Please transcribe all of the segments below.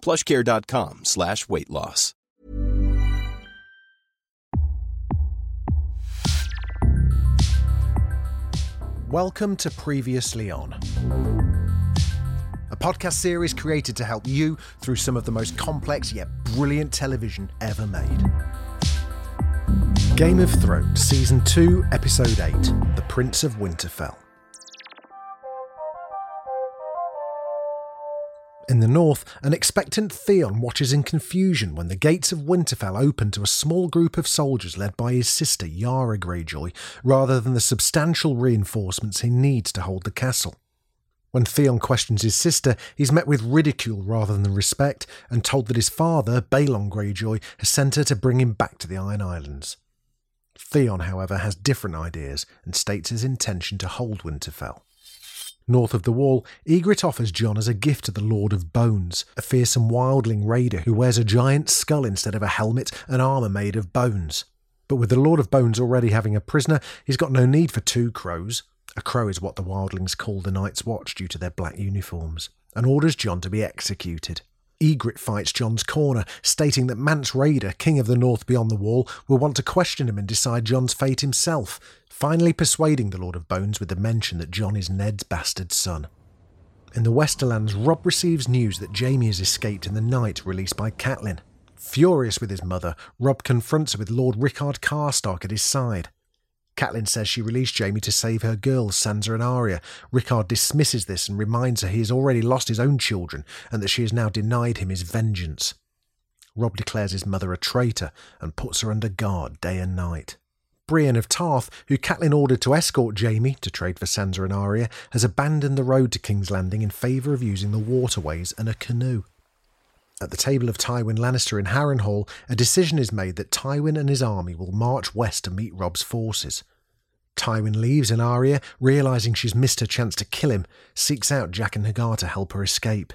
plushcare.com slash weight loss. Welcome to Previously On, a podcast series created to help you through some of the most complex yet brilliant television ever made. Game of Thrones, Season 2, Episode 8 The Prince of Winterfell. In the north, an expectant Theon watches in confusion when the gates of Winterfell open to a small group of soldiers led by his sister Yara Greyjoy, rather than the substantial reinforcements he needs to hold the castle. When Theon questions his sister, he's met with ridicule rather than respect, and told that his father, Balon Greyjoy, has sent her to bring him back to the Iron Islands. Theon, however, has different ideas and states his intention to hold Winterfell. North of the wall, Ygritte offers Jon as a gift to the Lord of Bones, a fearsome wildling raider who wears a giant skull instead of a helmet and armour made of bones. But with the Lord of Bones already having a prisoner, he's got no need for two crows. A crow is what the wildlings call the Night's Watch due to their black uniforms, and orders Jon to be executed. Ygritte fights Jon's corner, stating that Mance Rayder, king of the North beyond the wall, will want to question him and decide Jon's fate himself, finally persuading the Lord of Bones with the mention that Jon is Ned's bastard son. In the Westerlands, Robb receives news that Jaime has escaped in the night released by Catelyn. Furious with his mother, Robb confronts her with Lord Rickard Karstark at his side. Catelyn says she released Jaime to save her girls, Sansa and Arya. Rickard dismisses this and reminds her he has already lost his own children and that she has now denied him his vengeance. Robb declares his mother a traitor and puts her under guard day and night. Brienne of Tarth, who Catelyn ordered to escort Jaime to trade for Sansa and Arya, has abandoned the road to King's Landing in favour of using the waterways and a canoe. At the table of Tywin Lannister in Harrenhal, a decision is made that Tywin and his army will march west to meet Robb's forces. Tywin leaves and Arya, realising she's missed her chance to kill him, seeks out Jaqen H'ghar to help her escape.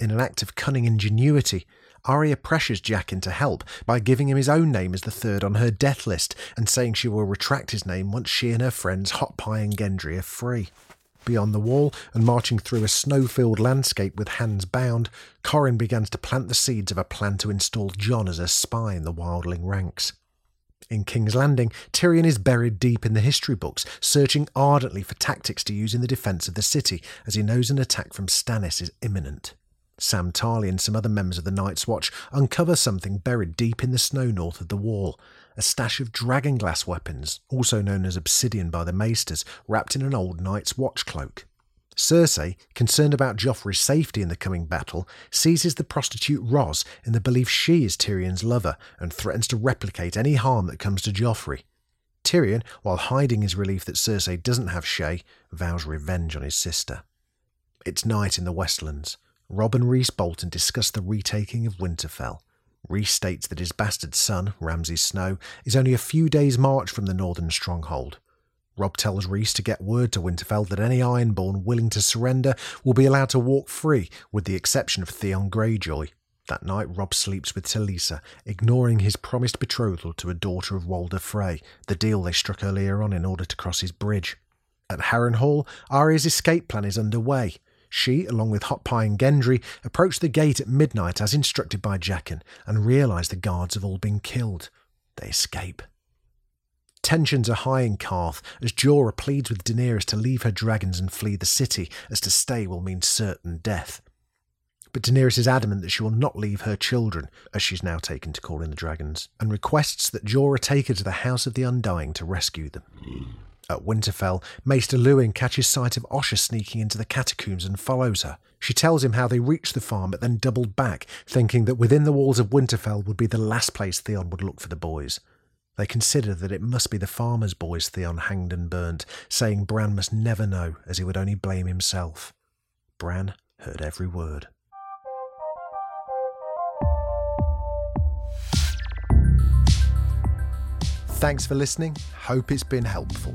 In an act of cunning ingenuity, Arya pressures Jaqen into help by giving him his own name as the third on her death list and saying she will retract his name once she and her friends Hot Pie and Gendry are free. Beyond the wall and marching through a snow filled landscape with hands bound, Qhorin begins to plant the seeds of a plan to install Jon as a spy in the wildling ranks. In King's Landing, Tyrion is buried deep in the history books, searching ardently for tactics to use in the defence of the city, as he knows an attack from Stannis is imminent. Sam Tarly and some other members of the Night's Watch uncover something buried deep in the snow north of the wall a stash of dragonglass weapons, also known as obsidian by the Maesters, wrapped in an old Night's Watch cloak. Cersei, concerned about Joffrey's safety in the coming battle, seizes the prostitute Ros in the belief she is Tyrion's lover and threatens to replicate any harm that comes to Joffrey. Tyrion, while hiding his relief that Cersei doesn't have Shae, vows revenge on his sister. It's night in the Westlands. Robb and Roose Bolton discuss the retaking of Winterfell. Roose states that his bastard son, Ramsay Snow, is only a few days' march from the northern stronghold. Robb tells Roose to get word to Winterfell that any Ironborn willing to surrender will be allowed to walk free, with the exception of Theon Greyjoy. That night, Robb sleeps with Talisa, ignoring his promised betrothal to a daughter of Walder Frey, the deal they struck earlier on in order to cross his bridge. At Harrenhal, Arya's escape plan is underway. She, along with Hot Pie and Gendry, approach the gate at midnight as instructed by Jaqen and realise the guards have all been killed. They escape. Tensions are high in Qarth as Jorah pleads with Daenerys to leave her dragons and flee the city, as to stay will mean certain death. but Daenerys is adamant that she will not leave her children, as she's now taken to calling the dragons, and requests that Jorah take her to the House of the Undying to rescue them. At Winterfell, Maester Luwin catches sight of Osha sneaking into the catacombs and follows her. She tells him how they reached the farm but then doubled back, thinking that within the walls of Winterfell would be the last place Theon would look for the boys. They consider that it must be the farmer's boys Theon hanged and burnt, saying Bran must never know, as he would only blame himself. Bran heard every word. Thanks for listening. Hope it's been helpful.